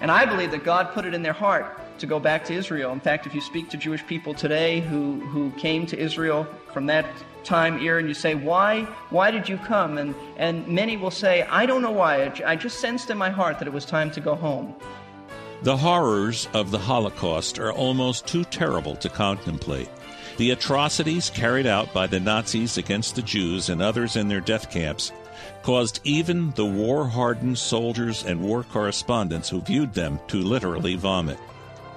And I believe that God put it in their heart to go back to Israel. In fact, if you speak to Jewish people today who, who came to Israel from that time era and you say, Why? Why did you come? And, and many will say, I don't know why. I just sensed in my heart that it was time to go home. The horrors of the Holocaust are almost too terrible to contemplate. The atrocities carried out by the Nazis against the Jews and others in their death camps caused even the war hardened soldiers and war correspondents who viewed them to literally vomit.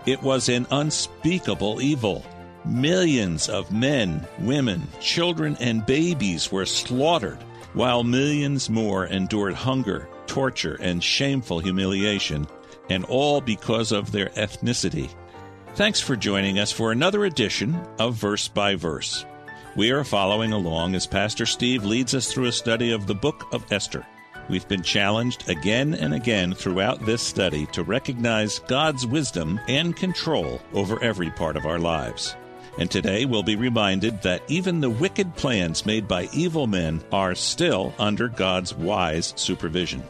It was an unspeakable evil. Millions of men, women, children, and babies were slaughtered, while millions more endured hunger, torture, and shameful humiliation, and all because of their ethnicity. Thanks for joining us for another edition of Verse by Verse. We are following along as Pastor Steve leads us through a study of the book of Esther. We've been challenged again and again throughout this study to recognize God's wisdom and control over every part of our lives. And today we'll be reminded that even the wicked plans made by evil men are still under God's wise supervision.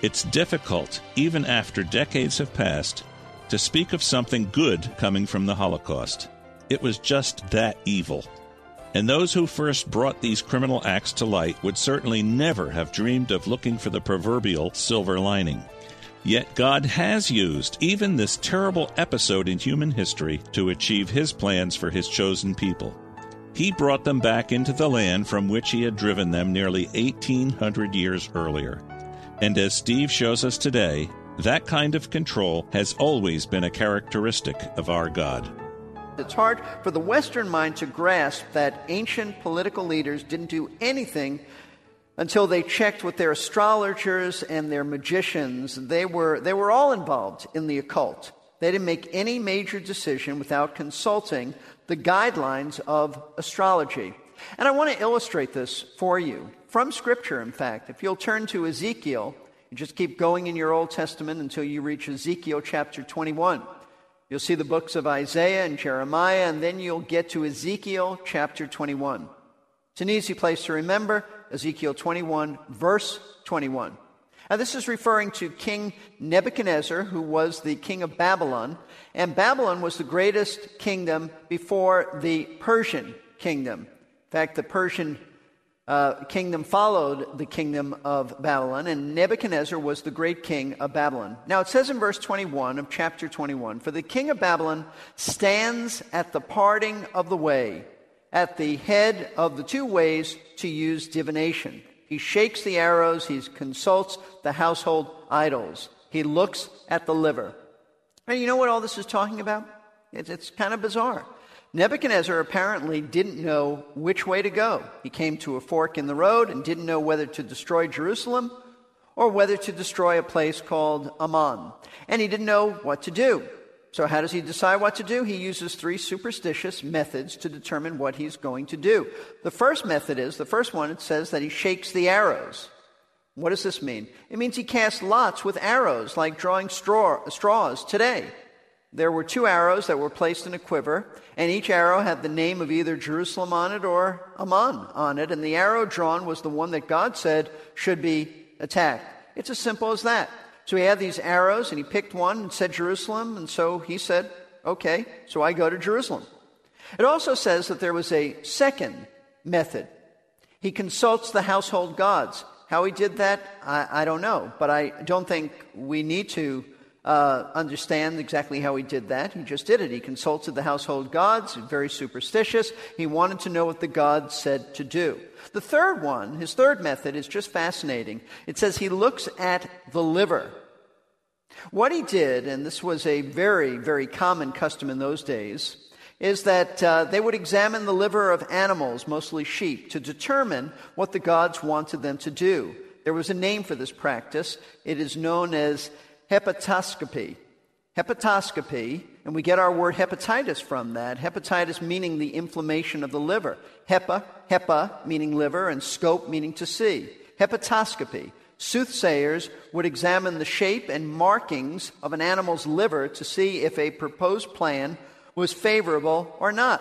It's difficult, even after decades have passed, to speak of something good coming from the Holocaust. It was just that evil. And those who first brought these criminal acts to light would certainly never have dreamed of looking for the proverbial silver lining. Yet God has used even this terrible episode in human history to achieve His plans for His chosen people. He brought them back into the land from which He had driven them nearly 1800 years earlier. And as Steve shows us today, that kind of control has always been a characteristic of our God. It's hard for the Western mind to grasp that ancient political leaders didn't do anything until they checked with their astrologers and their magicians. They were, they were all involved in the occult. They didn't make any major decision without consulting the guidelines of astrology. And I want to illustrate this for you from Scripture, in fact. If you'll turn to Ezekiel, and just keep going in your Old Testament until you reach Ezekiel chapter 21. You'll see the books of Isaiah and Jeremiah, and then you'll get to Ezekiel chapter 21. It's an easy place to remember Ezekiel 21, verse 21. Now, this is referring to King Nebuchadnezzar, who was the king of Babylon, and Babylon was the greatest kingdom before the Persian kingdom. In fact, the Persian uh, kingdom followed the kingdom of Babylon, and Nebuchadnezzar was the great king of Babylon. Now it says in verse 21 of chapter 21 For the king of Babylon stands at the parting of the way, at the head of the two ways to use divination. He shakes the arrows, he consults the household idols, he looks at the liver. And you know what all this is talking about? It's, it's kind of bizarre. Nebuchadnezzar apparently didn't know which way to go. He came to a fork in the road and didn't know whether to destroy Jerusalem or whether to destroy a place called Ammon. And he didn't know what to do. So, how does he decide what to do? He uses three superstitious methods to determine what he's going to do. The first method is the first one, it says that he shakes the arrows. What does this mean? It means he casts lots with arrows, like drawing straw, straws today. There were two arrows that were placed in a quiver, and each arrow had the name of either Jerusalem on it or Ammon on it, and the arrow drawn was the one that God said should be attacked. It's as simple as that. So he had these arrows, and he picked one and said Jerusalem, and so he said, okay, so I go to Jerusalem. It also says that there was a second method. He consults the household gods. How he did that, I, I don't know, but I don't think we need to uh, understand exactly how he did that. He just did it. He consulted the household gods, very superstitious. He wanted to know what the gods said to do. The third one, his third method, is just fascinating. It says he looks at the liver. What he did, and this was a very, very common custom in those days, is that uh, they would examine the liver of animals, mostly sheep, to determine what the gods wanted them to do. There was a name for this practice. It is known as hepatoscopy. Hepatoscopy, and we get our word hepatitis from that. Hepatitis meaning the inflammation of the liver. Hepa, hepa meaning liver, and scope meaning to see. Hepatoscopy. Soothsayers would examine the shape and markings of an animal's liver to see if a proposed plan was favorable or not.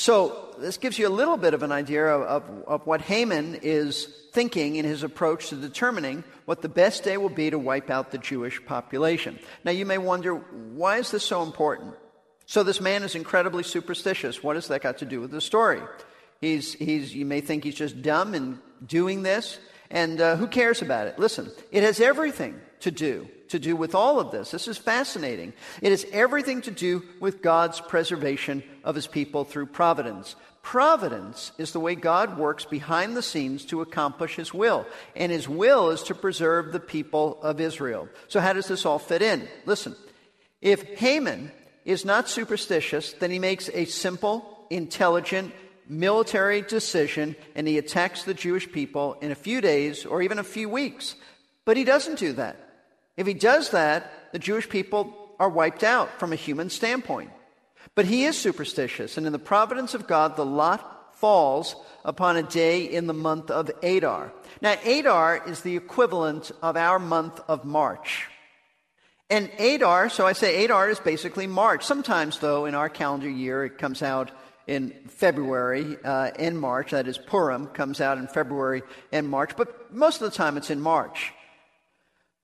So, this gives you a little bit of an idea of, of, of, what Haman is thinking in his approach to determining what the best day will be to wipe out the Jewish population. Now, you may wonder, why is this so important? So, this man is incredibly superstitious. What has that got to do with the story? He's, he's, you may think he's just dumb in doing this, and uh, who cares about it? Listen, it has everything to do to do with all of this. This is fascinating. It has everything to do with God's preservation of his people through providence. Providence is the way God works behind the scenes to accomplish his will, and his will is to preserve the people of Israel. So, how does this all fit in? Listen, if Haman is not superstitious, then he makes a simple, intelligent, military decision and he attacks the Jewish people in a few days or even a few weeks. But he doesn't do that. If he does that, the Jewish people are wiped out from a human standpoint. But he is superstitious, and in the providence of God, the lot falls upon a day in the month of Adar. Now, Adar is the equivalent of our month of March. And Adar, so I say Adar is basically March. Sometimes, though, in our calendar year, it comes out in February uh, March. That is, Purim comes out in February and March, but most of the time it's in March.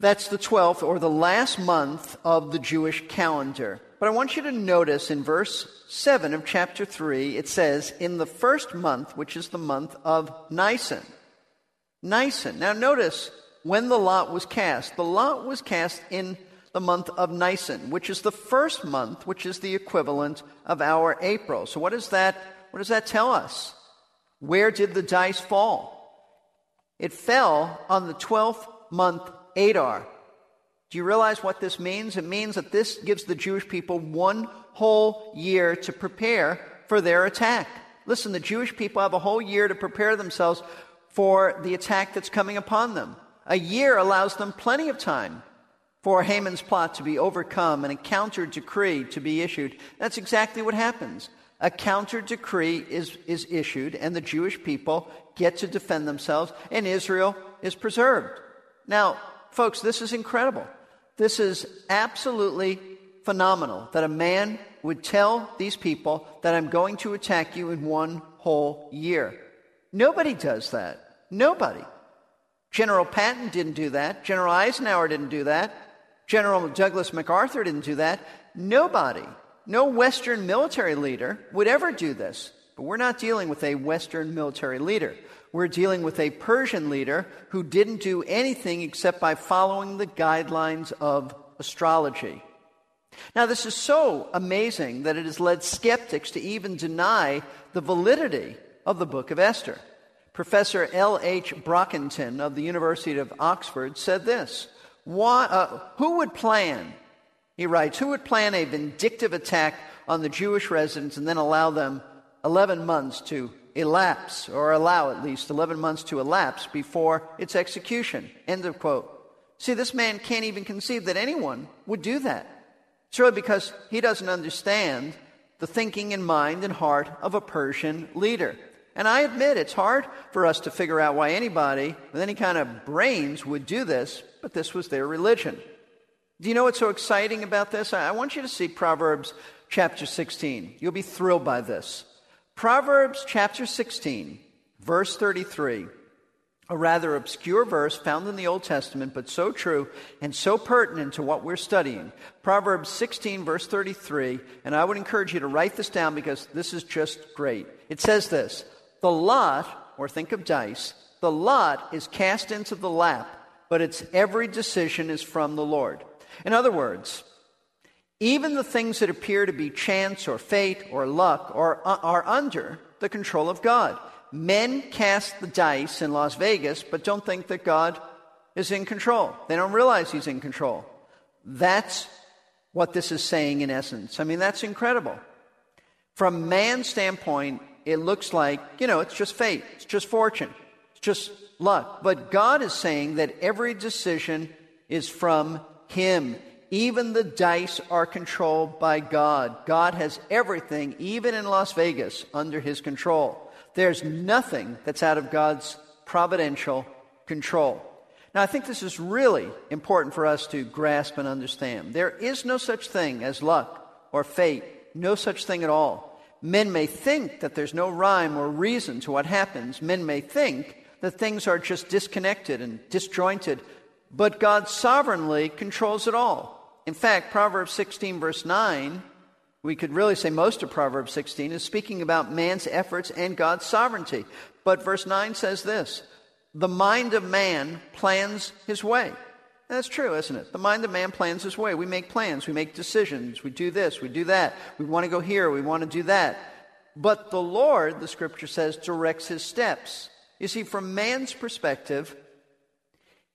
That's the 12th or the last month of the Jewish calendar. But I want you to notice in verse 7 of chapter 3, it says, in the first month, which is the month of Nisan. Nisan. Now notice when the lot was cast. The lot was cast in the month of Nisan, which is the first month, which is the equivalent of our April. So what does that, what does that tell us? Where did the dice fall? It fell on the 12th month Adar. Do you realize what this means? It means that this gives the Jewish people one whole year to prepare for their attack. Listen, the Jewish people have a whole year to prepare themselves for the attack that's coming upon them. A year allows them plenty of time for Haman's plot to be overcome and a counter decree to be issued. That's exactly what happens. A counter decree is, is issued, and the Jewish people get to defend themselves, and Israel is preserved. Now, Folks, this is incredible. This is absolutely phenomenal that a man would tell these people that I'm going to attack you in one whole year. Nobody does that. Nobody. General Patton didn't do that. General Eisenhower didn't do that. General Douglas MacArthur didn't do that. Nobody, no Western military leader would ever do this. But we're not dealing with a Western military leader. We're dealing with a Persian leader who didn't do anything except by following the guidelines of astrology. Now, this is so amazing that it has led skeptics to even deny the validity of the book of Esther. Professor L.H. Brockington of the University of Oxford said this Why, uh, Who would plan, he writes, who would plan a vindictive attack on the Jewish residents and then allow them 11 months to elapse, or allow at least 11 months to elapse before its execution. End of quote. See, this man can't even conceive that anyone would do that. It's really because he doesn't understand the thinking and mind and heart of a Persian leader. And I admit it's hard for us to figure out why anybody with any kind of brains would do this, but this was their religion. Do you know what's so exciting about this? I want you to see Proverbs chapter 16. You'll be thrilled by this. Proverbs chapter 16, verse 33, a rather obscure verse found in the Old Testament, but so true and so pertinent to what we're studying. Proverbs 16, verse 33, and I would encourage you to write this down because this is just great. It says this The lot, or think of dice, the lot is cast into the lap, but its every decision is from the Lord. In other words, even the things that appear to be chance or fate or luck are, uh, are under the control of God. Men cast the dice in Las Vegas, but don't think that God is in control. They don't realize He's in control. That's what this is saying in essence. I mean, that's incredible. From man's standpoint, it looks like, you know, it's just fate, it's just fortune, it's just luck. But God is saying that every decision is from Him. Even the dice are controlled by God. God has everything, even in Las Vegas, under His control. There's nothing that's out of God's providential control. Now, I think this is really important for us to grasp and understand. There is no such thing as luck or fate, no such thing at all. Men may think that there's no rhyme or reason to what happens. Men may think that things are just disconnected and disjointed, but God sovereignly controls it all. In fact, Proverbs 16, verse 9, we could really say most of Proverbs 16 is speaking about man's efforts and God's sovereignty. But verse 9 says this The mind of man plans his way. That's true, isn't it? The mind of man plans his way. We make plans, we make decisions, we do this, we do that. We want to go here, we want to do that. But the Lord, the scripture says, directs his steps. You see, from man's perspective,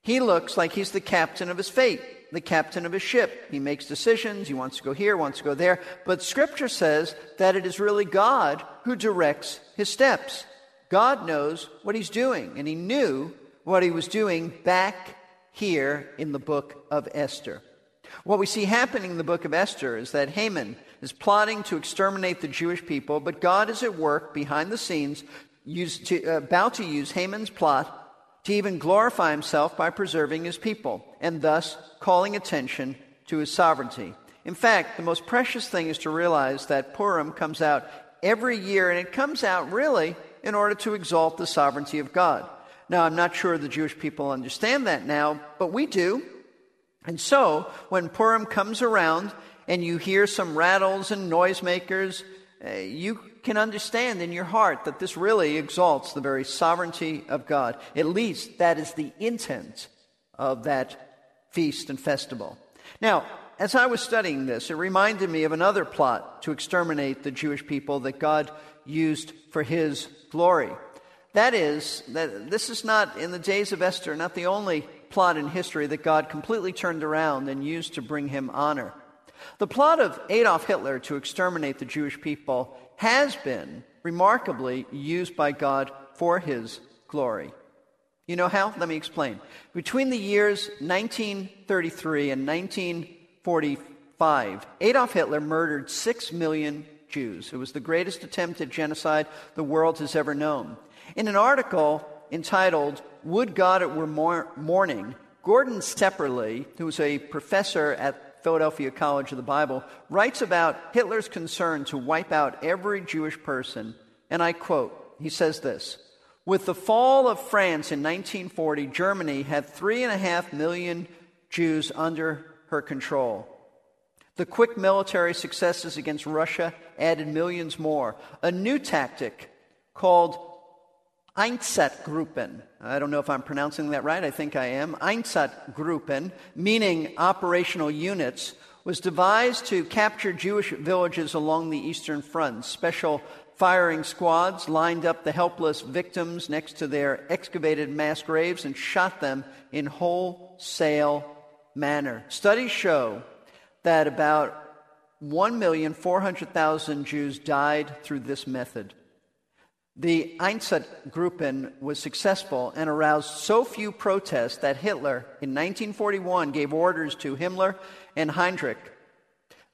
he looks like he's the captain of his fate, the captain of a ship. He makes decisions, he wants to go here, wants to go there. But Scripture says that it is really God who directs his steps. God knows what he's doing, and he knew what he was doing back here in the book of Esther. What we see happening in the book of Esther is that Haman is plotting to exterminate the Jewish people, but God is at work behind the scenes to, uh, about to use Haman's plot to even glorify himself by preserving his people and thus calling attention to his sovereignty. In fact, the most precious thing is to realize that Purim comes out every year, and it comes out really in order to exalt the sovereignty of God. Now, I'm not sure the Jewish people understand that now, but we do. And so, when Purim comes around and you hear some rattles and noisemakers, uh, you can understand in your heart that this really exalts the very sovereignty of God. At least that is the intent of that feast and festival. Now, as I was studying this, it reminded me of another plot to exterminate the Jewish people that God used for his glory. That is, that this is not, in the days of Esther, not the only plot in history that God completely turned around and used to bring him honor. The plot of Adolf Hitler to exterminate the Jewish people has been remarkably used by God for his glory. You know how? Let me explain. Between the years 1933 and 1945, Adolf Hitler murdered six million Jews. It was the greatest attempt at genocide the world has ever known. In an article entitled Would God It Were Morning, Gordon Stepperly, who was a professor at Philadelphia College of the Bible, writes about Hitler's concern to wipe out every Jewish person. And I quote, he says this With the fall of France in 1940, Germany had three and a half million Jews under her control. The quick military successes against Russia added millions more. A new tactic called Einsatzgruppen. I don't know if I'm pronouncing that right. I think I am. Einsatzgruppen, meaning operational units, was devised to capture Jewish villages along the Eastern Front. Special firing squads lined up the helpless victims next to their excavated mass graves and shot them in wholesale manner. Studies show that about 1,400,000 Jews died through this method. The Einsatzgruppen was successful and aroused so few protests that Hitler, in 1941, gave orders to Himmler and Heydrich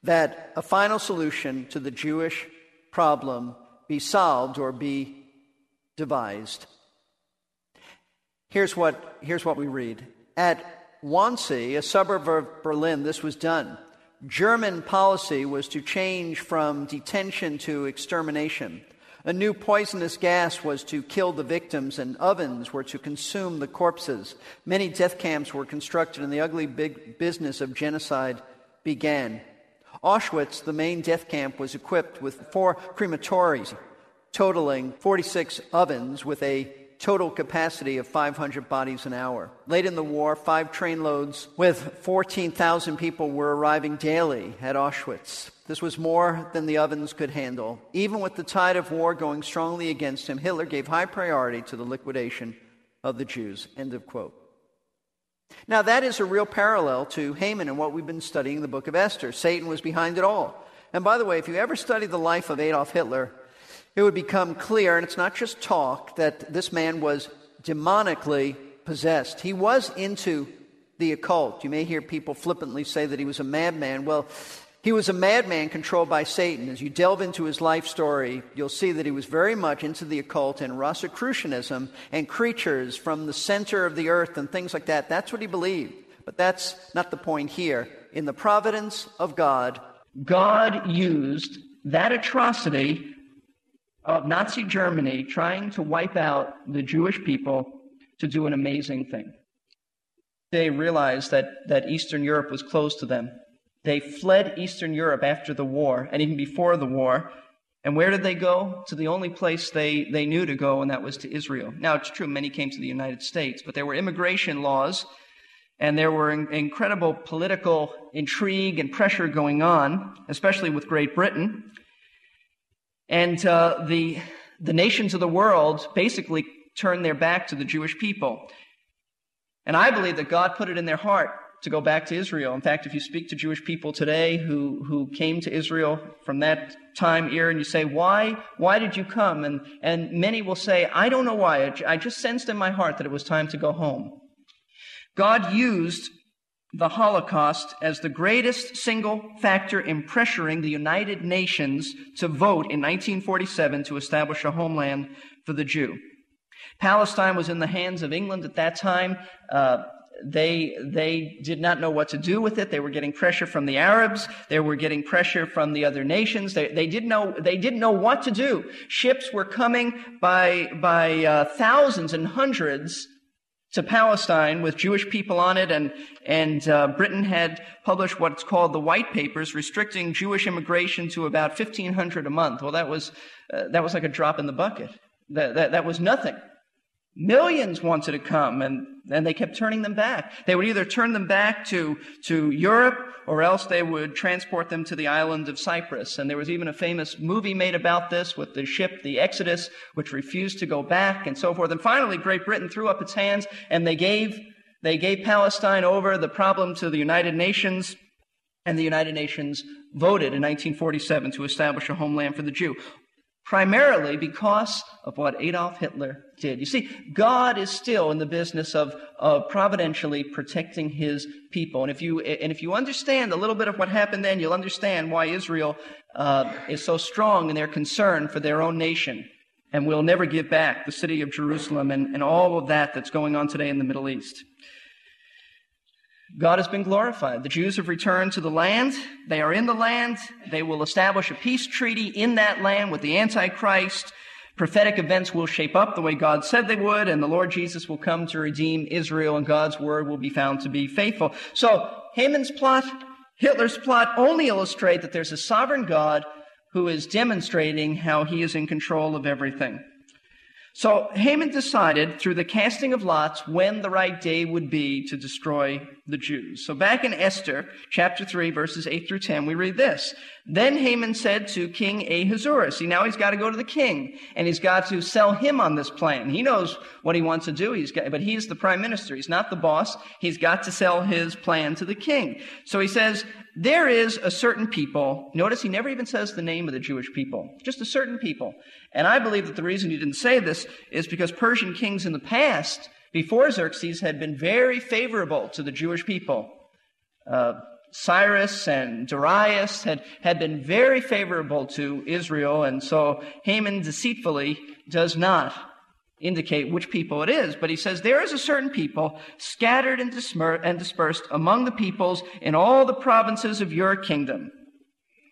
that a final solution to the Jewish problem be solved or be devised. Here's what, here's what we read. At Wannsee, a suburb of Berlin, this was done. German policy was to change from detention to extermination. A new poisonous gas was to kill the victims, and ovens were to consume the corpses. Many death camps were constructed, and the ugly big business of genocide began. Auschwitz, the main death camp, was equipped with four crematories, totaling 46 ovens with a total capacity of 500 bodies an hour. Late in the war, five trainloads with 14,000 people were arriving daily at Auschwitz. This was more than the ovens could handle. Even with the tide of war going strongly against him, Hitler gave high priority to the liquidation of the Jews. End of quote. Now, that is a real parallel to Haman and what we've been studying in the book of Esther. Satan was behind it all. And by the way, if you ever study the life of Adolf Hitler, it would become clear, and it's not just talk, that this man was demonically possessed. He was into the occult. You may hear people flippantly say that he was a madman. Well, he was a madman controlled by Satan. As you delve into his life story, you'll see that he was very much into the occult and Rosicrucianism and creatures from the center of the earth and things like that. That's what he believed. But that's not the point here. In the providence of God, God used that atrocity of Nazi Germany trying to wipe out the Jewish people to do an amazing thing. They realized that, that Eastern Europe was closed to them. They fled Eastern Europe after the war and even before the war. And where did they go? To the only place they, they knew to go, and that was to Israel. Now, it's true, many came to the United States, but there were immigration laws, and there were in, incredible political intrigue and pressure going on, especially with Great Britain. And uh, the, the nations of the world basically turned their back to the Jewish people. And I believe that God put it in their heart to go back to Israel. In fact, if you speak to Jewish people today who, who came to Israel from that time era and you say, why, why did you come? And, and many will say, I don't know why. I just sensed in my heart that it was time to go home. God used the Holocaust as the greatest single factor in pressuring the United Nations to vote in 1947 to establish a homeland for the Jew. Palestine was in the hands of England at that time. Uh, they, they did not know what to do with it. They were getting pressure from the Arabs. They were getting pressure from the other nations. They, they, didn't, know, they didn't know what to do. Ships were coming by, by uh, thousands and hundreds to Palestine with Jewish people on it, and, and uh, Britain had published what's called the White Papers, restricting Jewish immigration to about 1,500 a month. Well, that was, uh, that was like a drop in the bucket. That, that, that was nothing. Millions wanted to come, and, and they kept turning them back. They would either turn them back to, to Europe, or else they would transport them to the island of Cyprus. And there was even a famous movie made about this with the ship, the Exodus, which refused to go back, and so forth. And finally, Great Britain threw up its hands, and they gave, they gave Palestine over the problem to the United Nations, and the United Nations voted in 1947 to establish a homeland for the Jew primarily because of what Adolf Hitler did. You see, God is still in the business of, of providentially protecting his people. And if, you, and if you understand a little bit of what happened then, you'll understand why Israel uh, is so strong in their concern for their own nation and will never give back the city of Jerusalem and, and all of that that's going on today in the Middle East. God has been glorified. The Jews have returned to the land. They are in the land. They will establish a peace treaty in that land with the Antichrist. Prophetic events will shape up the way God said they would, and the Lord Jesus will come to redeem Israel, and God's word will be found to be faithful. So, Haman's plot, Hitler's plot only illustrate that there's a sovereign God who is demonstrating how he is in control of everything. So Haman decided through the casting of lots when the right day would be to destroy the Jews. So back in Esther chapter 3 verses 8 through 10 we read this. Then Haman said to King Ahasuerus, see now he's got to go to the king and he's got to sell him on this plan. He knows what he wants to do, he's got, but he's the prime minister. He's not the boss. He's got to sell his plan to the king. So he says, there is a certain people. Notice he never even says the name of the Jewish people, just a certain people. And I believe that the reason he didn't say this is because Persian kings in the past, before Xerxes, had been very favorable to the Jewish people. Uh, Cyrus and Darius had, had been very favorable to Israel, and so Haman deceitfully does not indicate which people it is, but he says, There is a certain people scattered and, and dispersed among the peoples in all the provinces of your kingdom.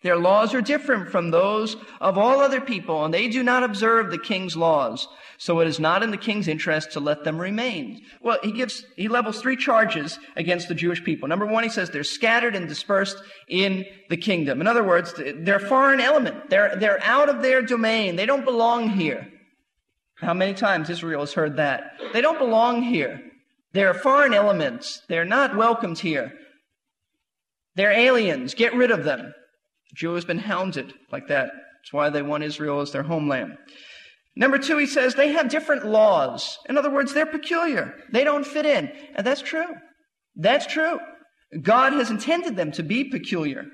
Their laws are different from those of all other people, and they do not observe the king's laws. So it is not in the king's interest to let them remain. Well, he gives, he levels three charges against the Jewish people. Number one, he says they're scattered and dispersed in the kingdom. In other words, they're foreign element. They're, they're out of their domain. They don't belong here. How many times Israel has heard that? They don't belong here. They're foreign elements. They're not welcomed here. They're aliens. Get rid of them. The Jew has been hounded like that. That's why they want Israel as their homeland. Number two, he says they have different laws. In other words, they're peculiar. They don't fit in. And that's true. That's true. God has intended them to be peculiar.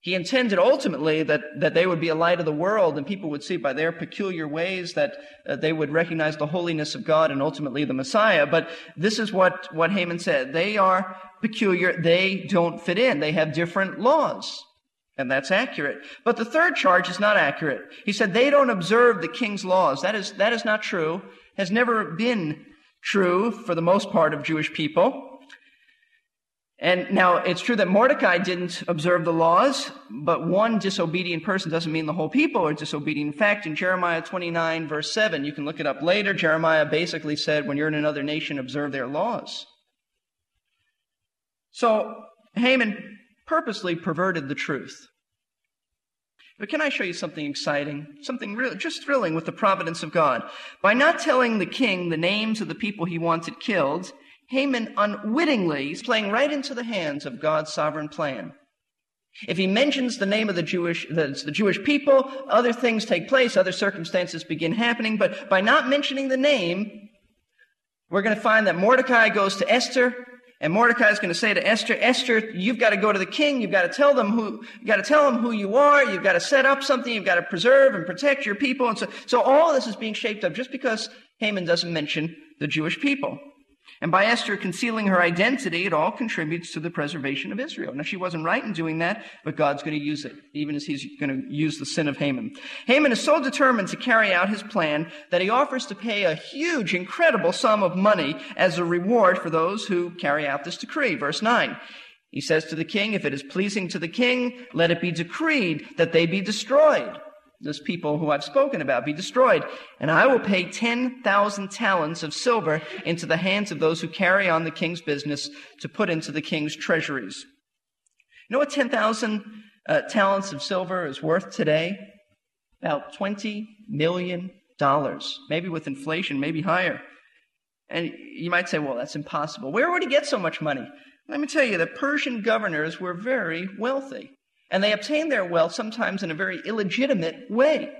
He intended ultimately that, that they would be a light of the world and people would see by their peculiar ways that uh, they would recognize the holiness of God and ultimately the Messiah. But this is what, what Haman said. They are peculiar. They don't fit in. They have different laws. And that's accurate. But the third charge is not accurate. He said they don't observe the king's laws. That is, that is not true. Has never been true for the most part of Jewish people. And now it's true that Mordecai didn't observe the laws, but one disobedient person doesn't mean the whole people are disobedient. In fact, in Jeremiah 29 verse 7, you can look it up later, Jeremiah basically said, when you're in another nation, observe their laws. So Haman purposely perverted the truth. But can I show you something exciting? Something really, just thrilling with the providence of God. By not telling the king the names of the people he wanted killed, Haman unwittingly is playing right into the hands of God's sovereign plan. If he mentions the name of the Jewish, the, the, Jewish people, other things take place, other circumstances begin happening, but by not mentioning the name, we're going to find that Mordecai goes to Esther, and Mordecai is going to say to Esther, Esther, you've got to go to the king, you've got to tell them who, you've got to tell them who you are, you've got to set up something, you've got to preserve and protect your people, and so, so all this is being shaped up just because Haman doesn't mention the Jewish people. And by Esther concealing her identity, it all contributes to the preservation of Israel. Now, she wasn't right in doing that, but God's going to use it, even as he's going to use the sin of Haman. Haman is so determined to carry out his plan that he offers to pay a huge, incredible sum of money as a reward for those who carry out this decree. Verse 9. He says to the king, if it is pleasing to the king, let it be decreed that they be destroyed those people who I've spoken about be destroyed. And I will pay 10,000 talents of silver into the hands of those who carry on the king's business to put into the king's treasuries. You know what 10,000 uh, talents of silver is worth today? About $20 million. Maybe with inflation, maybe higher. And you might say, well, that's impossible. Where would he get so much money? Let me tell you, the Persian governors were very wealthy. And they obtain their wealth sometimes in a very illegitimate way.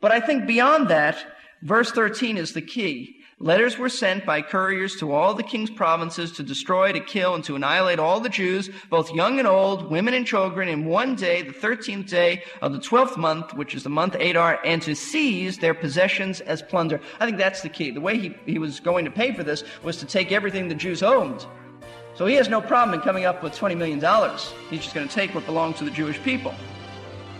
But I think beyond that, verse 13 is the key. Letters were sent by couriers to all the king's provinces to destroy, to kill, and to annihilate all the Jews, both young and old, women and children, in one day, the 13th day of the 12th month, which is the month Adar, and to seize their possessions as plunder. I think that's the key. The way he, he was going to pay for this was to take everything the Jews owned so he has no problem in coming up with $20 million. He's just going to take what belongs to the Jewish people.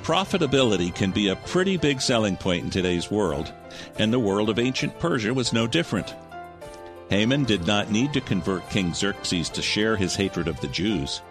Profitability can be a pretty big selling point in today's world, and the world of ancient Persia was no different. Haman did not need to convert King Xerxes to share his hatred of the Jews.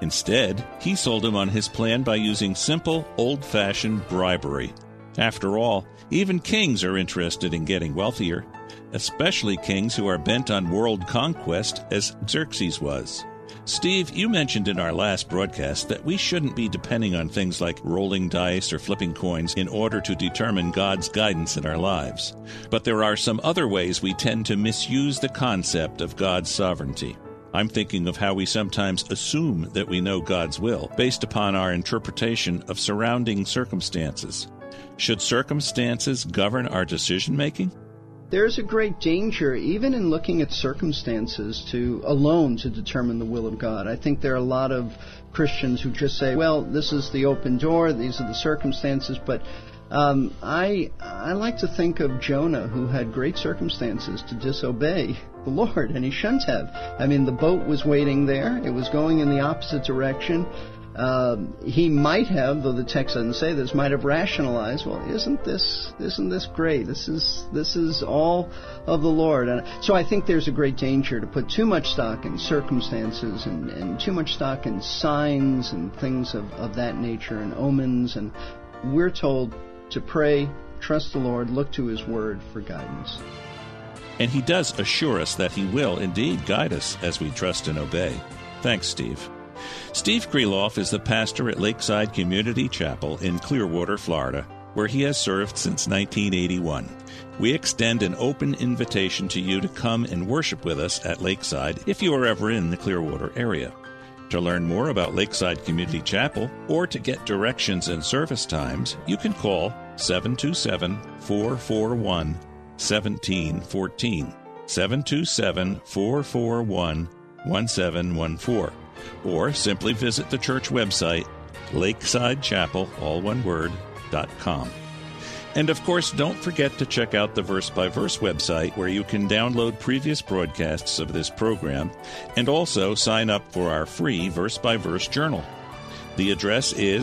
Instead, he sold him on his plan by using simple, old fashioned bribery. After all, even kings are interested in getting wealthier, especially kings who are bent on world conquest, as Xerxes was. Steve, you mentioned in our last broadcast that we shouldn't be depending on things like rolling dice or flipping coins in order to determine God's guidance in our lives. But there are some other ways we tend to misuse the concept of God's sovereignty. I'm thinking of how we sometimes assume that we know God's will based upon our interpretation of surrounding circumstances. Should circumstances govern our decision making? There's a great danger, even in looking at circumstances, to alone to determine the will of God. I think there are a lot of Christians who just say, "Well, this is the open door; these are the circumstances." But um, I I like to think of Jonah, who had great circumstances to disobey the Lord, and he shouldn't have. I mean, the boat was waiting there; it was going in the opposite direction. Um, he might have, though the text doesn't say this, might have rationalized, well, isn't this isn't this great? This is this is all of the Lord. And so I think there's a great danger to put too much stock in circumstances and, and too much stock in signs and things of, of that nature and omens. And we're told to pray, trust the Lord, look to His Word for guidance. And He does assure us that He will indeed guide us as we trust and obey. Thanks, Steve. Steve Kreloff is the pastor at Lakeside Community Chapel in Clearwater, Florida. where he has served since 1981. We extend an open invitation to you to come and worship with us at Lakeside if you are ever in the Clearwater area. To learn more about Lakeside Community Chapel or to get directions and service times, you can call 727 441 1714. 727 441 1714. Or simply visit the church website, lakesidechapel, all one word, dot com. And of course, don't forget to check out the Verse by Verse website where you can download previous broadcasts of this program and also sign up for our free Verse by Verse journal. The address is